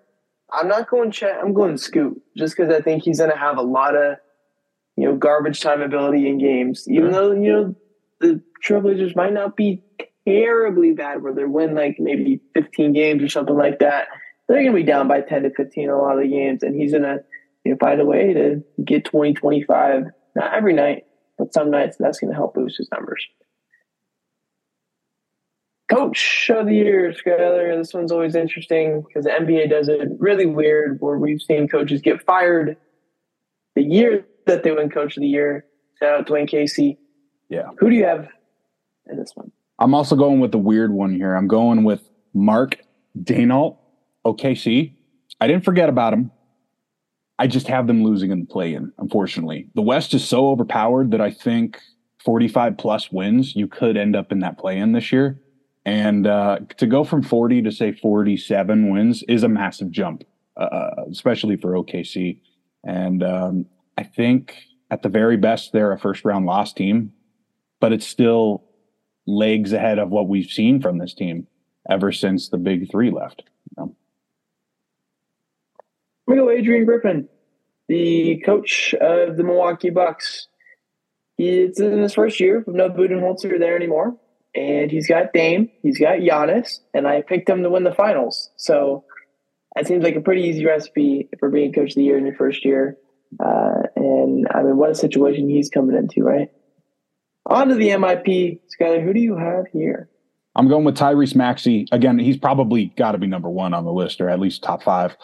Speaker 2: I'm not going Chet. I'm going Scoot, just because I think he's going to have a lot of you know, garbage time ability in games. Even though, you know, the Trailblazers might not be terribly bad where they win like maybe 15 games or something like that. They're going to be down by 10 to 15 a lot of the games, and he's going to you know, find a way to get 20, 25, not every night, but some nights, that's going to help boost his numbers. Coach of the year, Skyler. This one's always interesting because the NBA does it really weird where we've seen coaches get fired the year that they win Coach of the Year. Shout out Dwane Casey.
Speaker 1: Yeah.
Speaker 2: Who do you have in this one?
Speaker 1: I'm also going with the weird one here. I'm going with Mark Daigneault, OKC. I didn't forget about him. I just have them losing in the play-in. Unfortunately, the West is so overpowered that I think 45 plus wins, you could end up in that play-in this year. And uh, to go from 40 to say 47 wins is a massive jump, uh, especially for OKC. And um, I think at the very best, they're a first round loss team, but it's still legs ahead of what we've seen from this team ever since the big three left. You know?
Speaker 2: We go Adrian Griffin, the coach of the Milwaukee Bucks. He's in his first year with no Budenholzer there anymore. And he's got Dame, he's got Giannis, and I picked him to win the finals. So that seems like a pretty easy recipe for being coach of the year in your first year. Uh, and I mean, what a situation he's coming into, right? On to the MIP. Skyler, who do you have here?
Speaker 1: I'm going with Tyrese Maxey. Again, he's probably got to be number one on the list, or at least top five.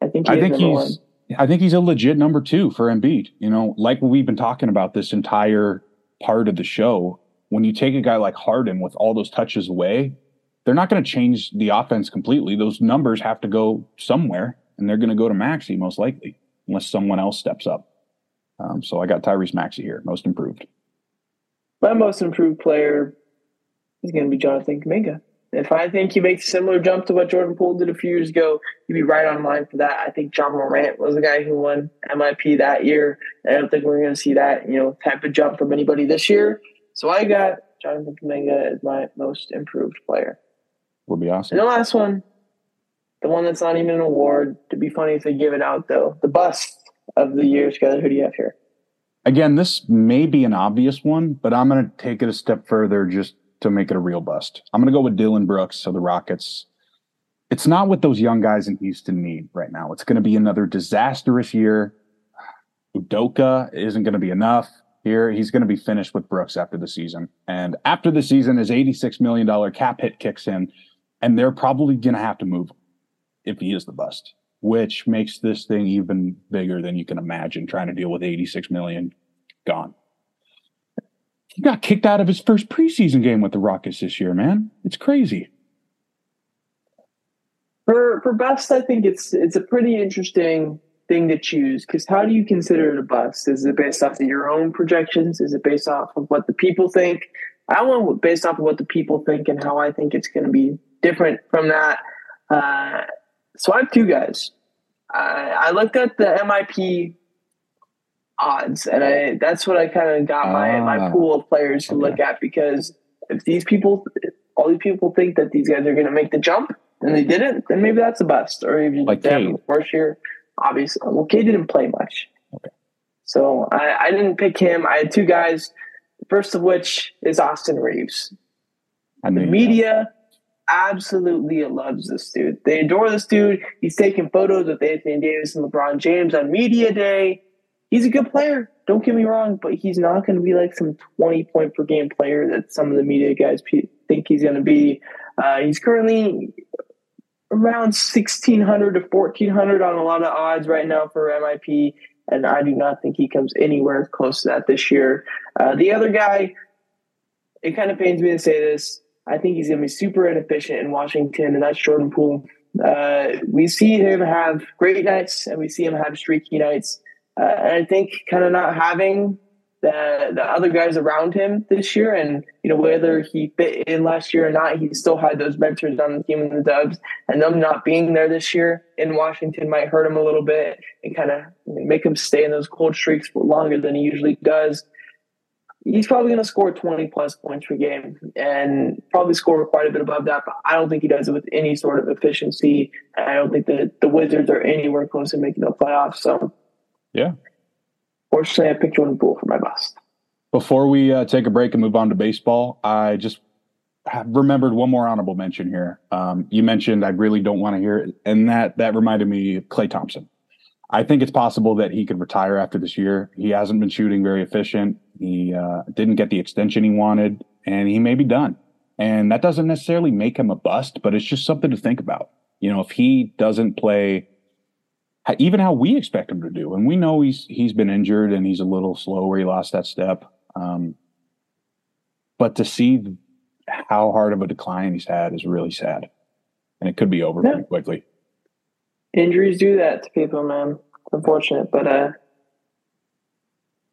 Speaker 2: I think I think he's. One.
Speaker 1: I think he's a legit number two for Embiid. You know, like we've been talking about this entire part of the show. When you take a guy like Harden with all those touches away, they're not going to change the offense completely. Those numbers have to go somewhere, and they're going to go to Maxey most likely unless someone else steps up. Um, so I got Tyrese Maxey here, most improved.
Speaker 2: My most improved player is going to be Jonathan Kuminga. If I think he makes a similar jump to what Jordan Poole did a few years ago, he'd be right on line for that. I think Ja Morant was the guy who won MIP that year. I don't think we're going to see that, you know, type of jump from anybody this year. So I got Jonathan Kuminga as my most improved player.
Speaker 1: Would be awesome.
Speaker 2: And the last one, the one that's not even an award. To be funny if they give it out though. The bust of the year, Skyler. Who do you have here?
Speaker 1: Again, this may be an obvious one, but I'm going to take it a step further just to make it a real bust. I'm going to go with Dillon Brooks of the Rockets. It's not what those young guys in Houston need right now. It's going to be another disastrous year. Udoka isn't going to be enough here. He's going to be finished with Brooks after the season. And after the season, his $86 million cap hit kicks in, and they're probably going to have to move him if he is the bust, which makes this thing even bigger than you can imagine trying to deal with 86 million gone. He got kicked out of his first preseason game with the Rockets this year, man. It's crazy.
Speaker 2: For for bust, I think it's it's a pretty interesting thing to choose because how do you consider it a bust? Is it based off of your own projections? Is it based off of what the people think? I want based off of what the people think and how I think it's going to be different from that. Uh, so I have two guys. I, I looked at the MIP odds, and I that's what I kind of got my my ah, pool of players to okay. look at because if these people, all these people think that these guys are going to make the jump and they didn't, then maybe that's the best. Or if you like the first year, obviously, well, Cade didn't play much, okay. so I, I didn't pick him. I had two guys. First of which is Austin Reeves. Reaves. the media absolutely loves this dude. They adore this dude. He's taking photos with Anthony Davis and LeBron James on media day. he's a good player. Don't get me wrong, but he's not going to be like some 20 point per game player that some of the media guys think he's going to be. Uh, he's currently around 1600 to 1400 on a lot of odds right now for MIP. And I do not think he comes anywhere close to that this year. Uh, the other guy, it kind of pains me to say this. I think he's going to be super inefficient in Washington, and that's Jordan Poole. Uh, we see him have great nights, and we see him have streaky nights. Uh, and I think kind of not having the the other guys around him this year, and you know whether he fit in last year or not, he still had those mentors on the team in the Dubs, and them not being there this year in Washington might hurt him a little bit and kind of make him stay in those cold streaks longer than he usually does. He's probably going to score 20 plus points per game and probably score quite a bit above that, but I don't think he does it with any sort of efficiency. I don't think that the Wizards are anywhere close to making the playoffs. So,
Speaker 1: yeah,
Speaker 2: Fortunately, I picked Jordan Poole for my bust.
Speaker 1: Before we uh, take a break and move on to baseball, I just have remembered one more honorable mention here. Um, you mentioned I really don't want to hear it, and that that reminded me of Klay Thompson. I think it's possible that he could retire after this year. He hasn't been shooting very efficient. He uh, didn't get the extension he wanted, and he may be done. And that doesn't necessarily make him a bust, but it's just something to think about. You know, if he doesn't play even how we expect him to do. And we know he's he's been injured and he's a little slow where he lost that step. Um, but to see how hard of a decline he's had is really sad, and it could be over yeah. pretty quickly.
Speaker 2: Injuries do that to people, man. It's unfortunate, but uh,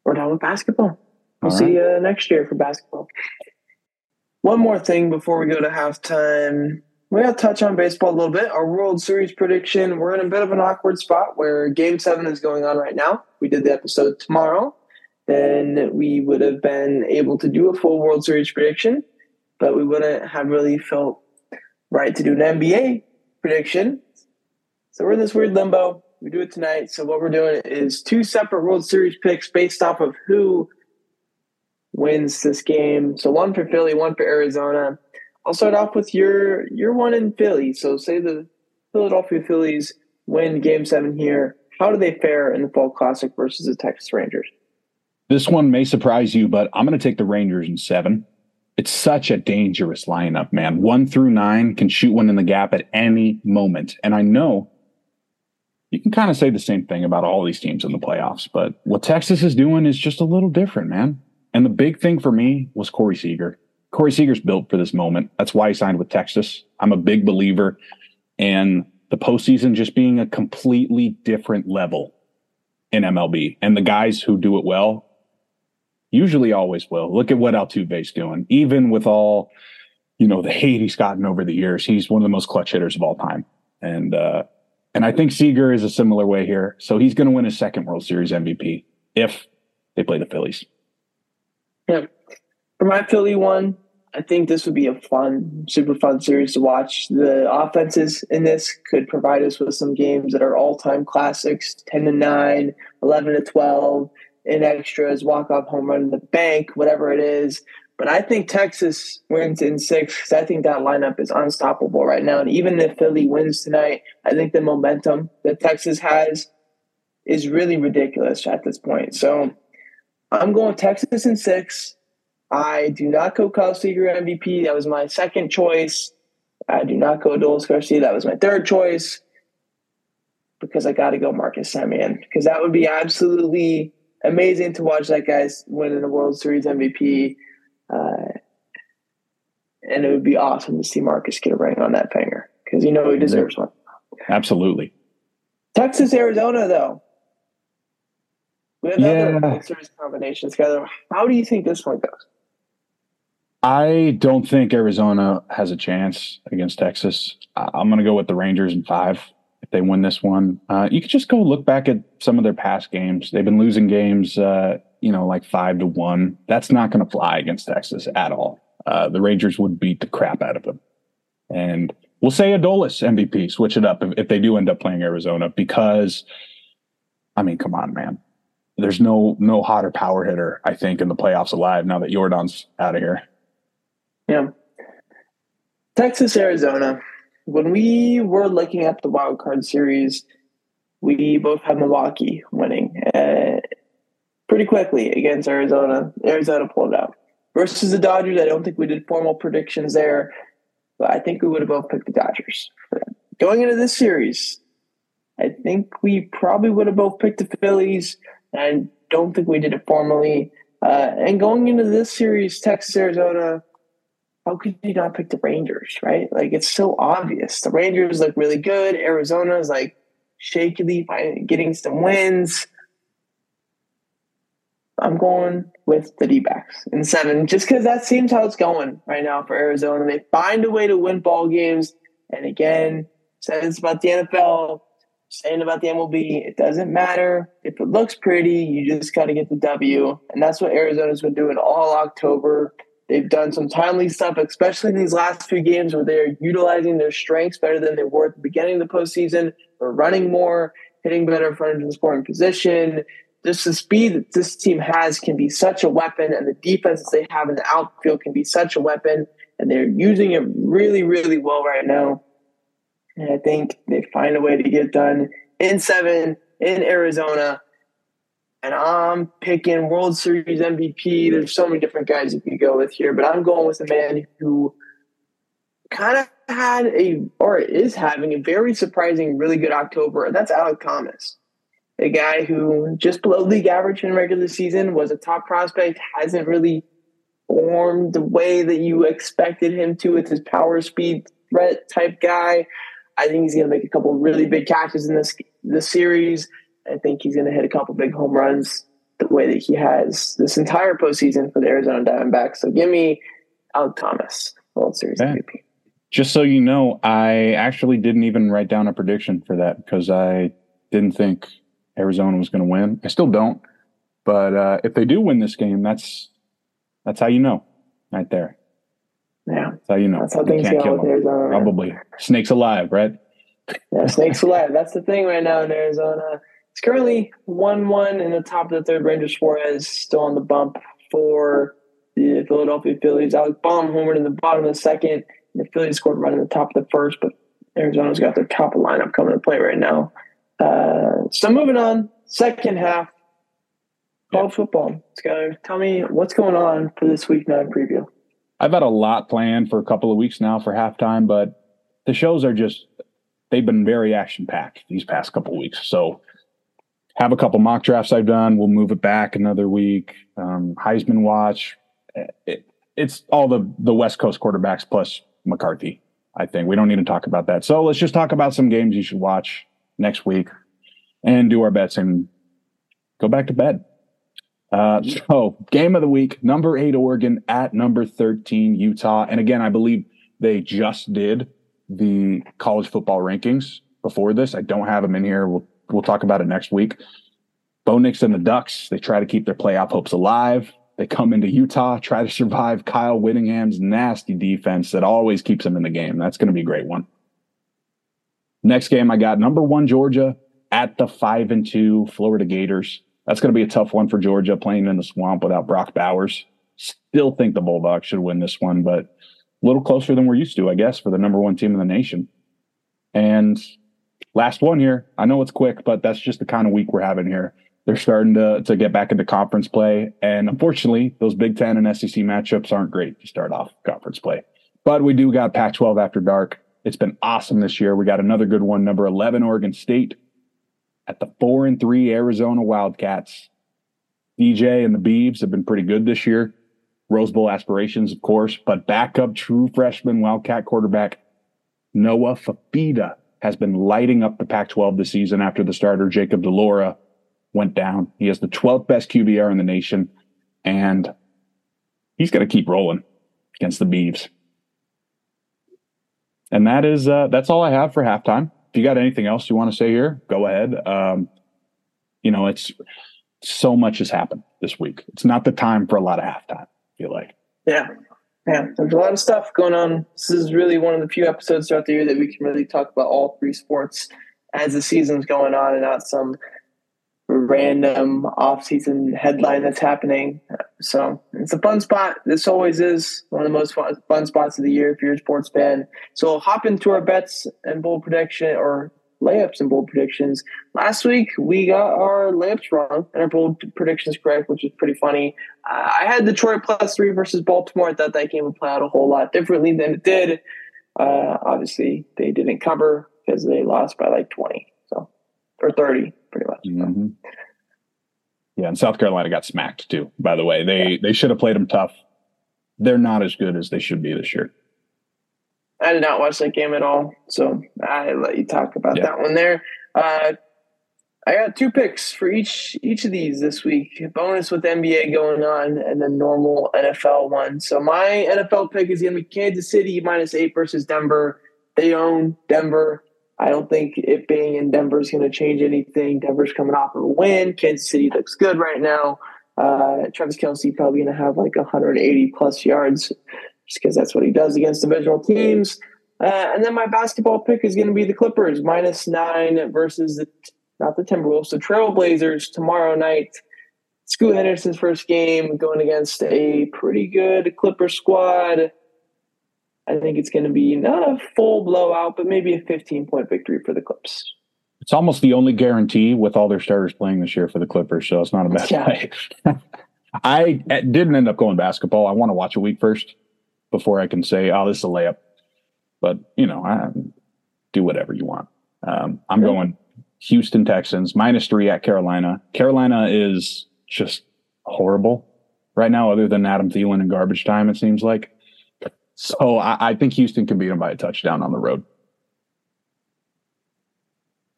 Speaker 2: we're done with basketball. We'll All see right. you next year for basketball. One more thing before we go to halftime we got to touch on baseball a little bit. Our World Series prediction. We're in a bit of an awkward spot where Game Seven is going on right now. We did the episode tomorrow, then we would have been able to do a full World Series prediction, but we wouldn't have really felt right to do an NBA prediction. So we're in this weird limbo. We do it tonight. So what we're doing is two separate World Series picks based off of who wins this game. So one for Philly, one for Arizona. I'll start off with your your one in Philly. So say the Philadelphia Phillies win Game Seven here. How do they fare in the Fall Classic versus the Texas Rangers?
Speaker 1: This one may surprise you, but I'm going to take the Rangers in seven. It's such a dangerous lineup, man. One through nine can shoot one in the gap at any moment, and I know you can kind of say the same thing about all these teams in the playoffs. But what Texas is doing is just a little different, man. And the big thing for me was Corey Seager. Corey Seager's built for this moment. That's why he signed with Texas. I'm a big believer in the postseason just being a completely different level in MLB. And the guys who do it well usually always will. Look at what Altuve's doing. Even with all, you know, the hate he's gotten over the years, he's one of the most clutch hitters of all time. And uh and I think Seager is a similar way here. So he's going to win his second World Series MVP if they play the Phillies.
Speaker 2: Yeah. For my Philly one, I think this would be a fun, super fun series to watch. The offenses in this could provide us with some games that are all time classics 10 to 9, 11 to 12, in extras, walk off home run in the bank, whatever it is. But I think Texas wins in six because I think that lineup is unstoppable right now. And even if Philly wins tonight, I think the momentum that Texas has is really ridiculous at this point. So I'm going Texas in six. I do not go Kyle Seager MVP. That was my second choice. I do not go Adolis Garcia. That was my third choice because I got to go Marcus Semien because that would be absolutely amazing to watch that guy's win in the World Series MVP. Uh, and it would be awesome to see Marcus get a ring on that finger because you know he deserves one.
Speaker 1: Absolutely.
Speaker 2: Texas, Arizona, though. We have yeah. other series combinations together. How do you think this one goes?
Speaker 1: I don't think Arizona has a chance against Texas. I'm going to go with the Rangers in five if they win this one. Uh, you could just go look back at some of their past games. They've been losing games, uh, you know, like five to one. That's not going to fly against Texas at all. Uh, the Rangers would beat the crap out of them. And we'll say Adolis MVP, switch it up if, if they do end up playing Arizona, because, I mean, come on, man. There's no no hotter power hitter, I think, in the playoffs alive now that Yordan's out of here.
Speaker 2: Yeah. Texas, Arizona. When we were looking at the wild card series, we both had Milwaukee winning. Uh, pretty quickly against Arizona. Arizona pulled out. Versus the Dodgers, I don't think we did formal predictions there, but I think we would have both picked the Dodgers. Going into this series, I think we probably would have both picked the Phillies. I don't think we did it formally. Uh, and going into this series, Texas, Arizona, how could you not pick the Rangers, right? Like it's so obvious. The Rangers look really good. Arizona's like shakily getting some wins. I'm going with the D backs in seven, just because that seems how it's going right now for Arizona. They find a way to win ball games. And again, says about the NFL, saying about the MLB, it doesn't matter if it looks pretty. You just got to get the W, and that's what Arizona's been doing all October. They've done some timely stuff, especially in these last few games where they're utilizing their strengths better than they were at the beginning of the postseason. They're running more, hitting better in front of the scoring position. Just the speed that this team has can be such a weapon, and the defense that they have in the outfield can be such a weapon, and they're using it really, really well right now. And I think they find a way to get done in seven in Arizona. And I'm picking World Series MVP. There's so many different guys you can go with here, but I'm going with a man who kind of had a, or is having a very surprising, really good October, and that's Alek Thomas. A guy who just below league average in regular season was a top prospect, hasn't really formed the way that you expected him to with his power speed threat type guy. I think he's going to make a couple really big catches in this this series. I think he's going to hit a couple big home runs the way that he has this entire postseason for the Arizona Diamondbacks. So give me Alek Thomas, World Series MVP.
Speaker 1: Just so you know, I actually didn't even write down a prediction for that because I didn't think Arizona was going to win. I still don't, but uh, if they do win this game, that's that's how you know, right there.
Speaker 2: Yeah.
Speaker 1: That's how you know.
Speaker 2: That's how things go with Arizona.
Speaker 1: Probably. Snakes alive, right?
Speaker 2: Yeah, snakes alive. That's the thing right now in Arizona. It's currently 1 1 in the top of the third. Ranger Suarez still on the bump for the Philadelphia Phillies. Alec Bohm homered in the bottom of the second. The Phillies scored right in the top of the first, but Arizona's got their top of the lineup coming to play right now. Uh, so moving on, second half, college football. Skyler, tell me what's going on for this week nine preview.
Speaker 1: I've had a lot planned for a couple of weeks now for halftime, but the shows are just they've been very action packed these past couple of weeks. So have a couple mock drafts I've done. We'll move it back another week. Um, Heisman watch. It, it's all the the West Coast quarterbacks plus McCarthy. I think we don't need to talk about that. So let's just talk about some games you should watch next week and do our bets and go back to bed. Uh, so, game of the week, number eight, Oregon at number 13, Utah. And again, I believe they just did the college football rankings before this. I don't have them in here. We'll, we'll talk about it next week. Bo Nix and the Ducks, they try to keep their playoff hopes alive. They come into Utah, try to survive Kyle Whittingham's nasty defense that always keeps them in the game. That's going to be a great one. Next game, I got number one Georgia at the five and two Florida Gators. That's going to be a tough one for Georgia playing in the swamp without Brock Bowers. Still think the Bulldogs should win this one, but a little closer than we're used to, I guess, for the number one team in the nation. And last one here. I know it's quick, but that's just the kind of week we're having here. They're starting to to get back into conference play, and unfortunately, those Big Ten and SEC matchups aren't great to start off conference play. But we do got Pac-12 after dark. It's been awesome this year. We got another good one, number 11 Oregon State at the four and three Arizona Wildcats. DJ and the Beavs have been pretty good this year. Rose Bowl aspirations, of course, but backup true freshman Wildcat quarterback Noah Fifita has been lighting up the Pac 12 this season after the starter Jacob de Laura went down. He has the 12th best QBR in the nation, and he's going to keep rolling against the Beavs. And that is uh, that's all I have for halftime if you got anything else you want to say here, go ahead. Um, you know, it's so much has happened this week. It's not the time for a lot of halftime. I feel like.
Speaker 2: Yeah, yeah. There's a lot of stuff going on. This is really one of the few episodes throughout the year that we can really talk about all three sports as the season's going on, and not some random off-season headline that's happening. So it's a fun spot. This always is one of the most fun, spots of the year if you're a sports fan. So hop into our bets and bold prediction or layups and bold predictions. Last week we got our layups wrong and our bold predictions correct, which is pretty funny. Uh, I had Detroit plus three versus Baltimore. I thought that game would play out a whole lot differently than it did. Uh, obviously, they didn't cover because they lost by like twenty, so or thirty, pretty much.
Speaker 1: Mm-hmm. Yeah, and South Carolina got smacked too. By the way, they yeah. they should have played them tough. They're not as good as they should be this year.
Speaker 2: I did not watch that game at all, so I let you talk about yeah. that one there. Uh, I got two picks for each each of these this week. Bonus with NBA going on, and then normal NFL one. So my NFL pick is going to be Kansas City minus eight versus Denver. They own Denver. I don't think it being in Denver is going to change anything. Denver's coming off of a win. Kansas City looks good right now. Uh, Travis Kelce probably going to have like 180 plus yards just because that's what he does against divisional teams. Uh, and then my basketball pick is going to be the Clippers minus nine versus the not the Timberwolves, the Trailblazers tomorrow night. Scoot Henderson's first game going against a pretty good Clipper squad. I think it's going to be not a full blowout, but maybe a 15 point victory for the Clips.
Speaker 1: It's almost the only guarantee with all their starters playing this year for the Clippers, so it's not a bad yeah. play. I didn't end up going basketball. I want to watch a week first before I can say, "Oh, this is a layup." But you know, I do whatever you want. Um, I'm going Houston Texans minus three at Carolina. Carolina is just horrible right now, other than Adam Thielen and garbage time. It seems like. So I, I think Houston can beat them by a touchdown on the road.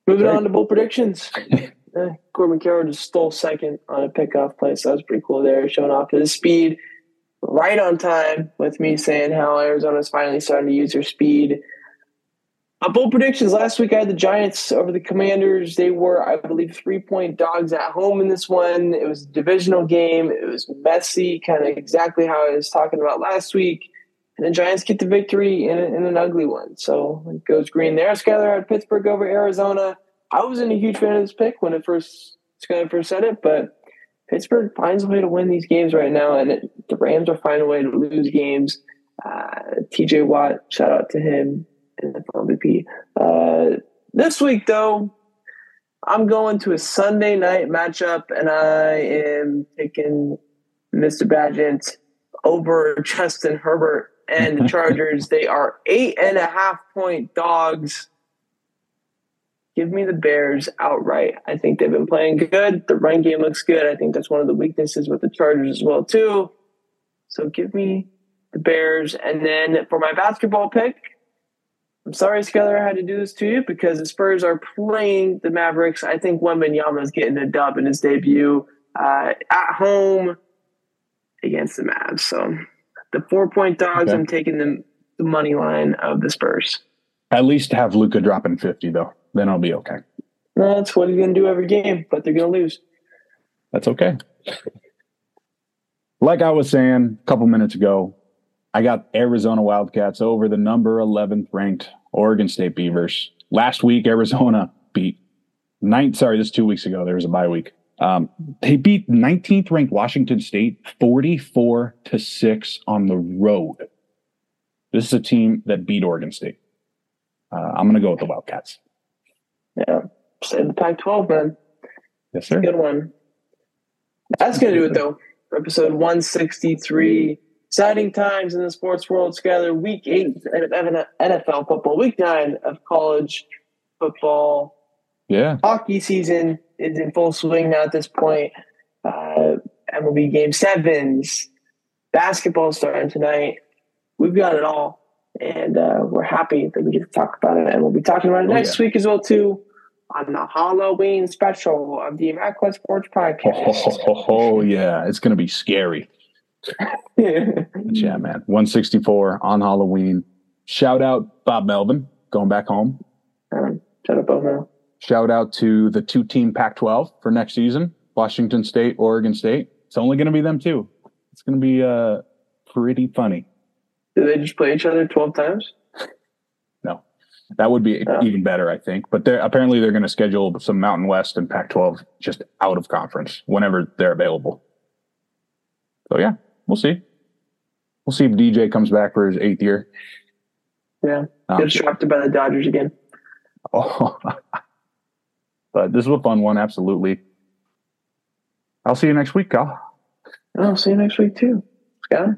Speaker 2: Moving on to bold predictions. eh, Corbin Carroll just stole second on a pickoff play, so that was pretty cool there, showing off his speed right on time with me saying how Arizona's finally starting to use their speed. Uh, bold predictions last week, I had the Giants over the Commanders. They were, I believe, three point dogs at home in this one. It was a divisional game. It was messy, kind of exactly how I was talking about last week. And the Giants get the victory in, in an ugly one. So it goes green there. Skyler had Pittsburgh over Arizona. I wasn't a huge fan of this pick when it first Skyler first said it, but Pittsburgh finds a way to win these games right now, and it, the Rams are finding a way to lose games. Uh, TJ Watt, shout out to him in the MVP. Uh, this week, though, I'm going to a Sunday night matchup, and I am taking Mr. Bagent over Justin Herbert and the Chargers. they are eight and a half point dogs. Give me the Bears outright. I think they've been playing good. The run game looks good. I think that's one of the weaknesses with the Chargers as well too. So give me the Bears. And then for my basketball pick, I'm sorry, Skyler, I had to do this to you because the Spurs are playing the Mavericks. I think Wembanyama is getting a dub in his debut uh, at home against the Mavs. So the four point dogs, okay. I'm taking the, the money line of the Spurs.
Speaker 1: At least have Luka dropping 50, though then I'll be okay.
Speaker 2: That's what he's going to do every game, but they're going to lose.
Speaker 1: That's okay. Like I was saying a couple minutes ago, I got Arizona Wildcats over the number 11th ranked Oregon State Beavers. Last week, Arizona beat ninth. Sorry, this two weeks ago. There was a bye week. Um, they beat 19th ranked Washington State 44 to 6 on the road. This is a team that beat Oregon State. Uh, I'm going to go with the Wildcats.
Speaker 2: Yeah. In the Pac 12, man.
Speaker 1: Yes, sir.
Speaker 2: Good one. That's going to do it, though. For episode 163. Exciting times in the sports world. Skyler, week eight of NFL football, week nine of college football.
Speaker 1: Yeah.
Speaker 2: Hockey season is in full swing now at this point. Uh, MLB game sevens, basketball starting tonight. We've got it all and uh, we're happy that we get to talk about it. And we'll be talking about it oh, next yeah. week as well too on the Halloween special of the Immaculate Sports Podcast.
Speaker 1: Oh, oh, oh yeah, it's going to be scary. yeah, man. 164 on Halloween. Shout out Bob Melvin going back home.
Speaker 2: Um, shout out Bob Melvin.
Speaker 1: Shout out to the two team Pac 12 for next season Washington State, Oregon State. It's only going to be them two. It's going to be uh, pretty funny.
Speaker 2: Do they just play each other 12 times?
Speaker 1: No. That would be oh. even better, I think. But they're apparently they're going to schedule some Mountain West and Pac 12 just out of conference whenever they're available. So, yeah, we'll see. We'll see if DJ comes back for his eighth year.
Speaker 2: Yeah. Um, Gets drafted by the Dodgers again.
Speaker 1: Oh. But this was a fun one, absolutely. I'll see you next week, Kyle.
Speaker 2: I'll see you next week too, Scott.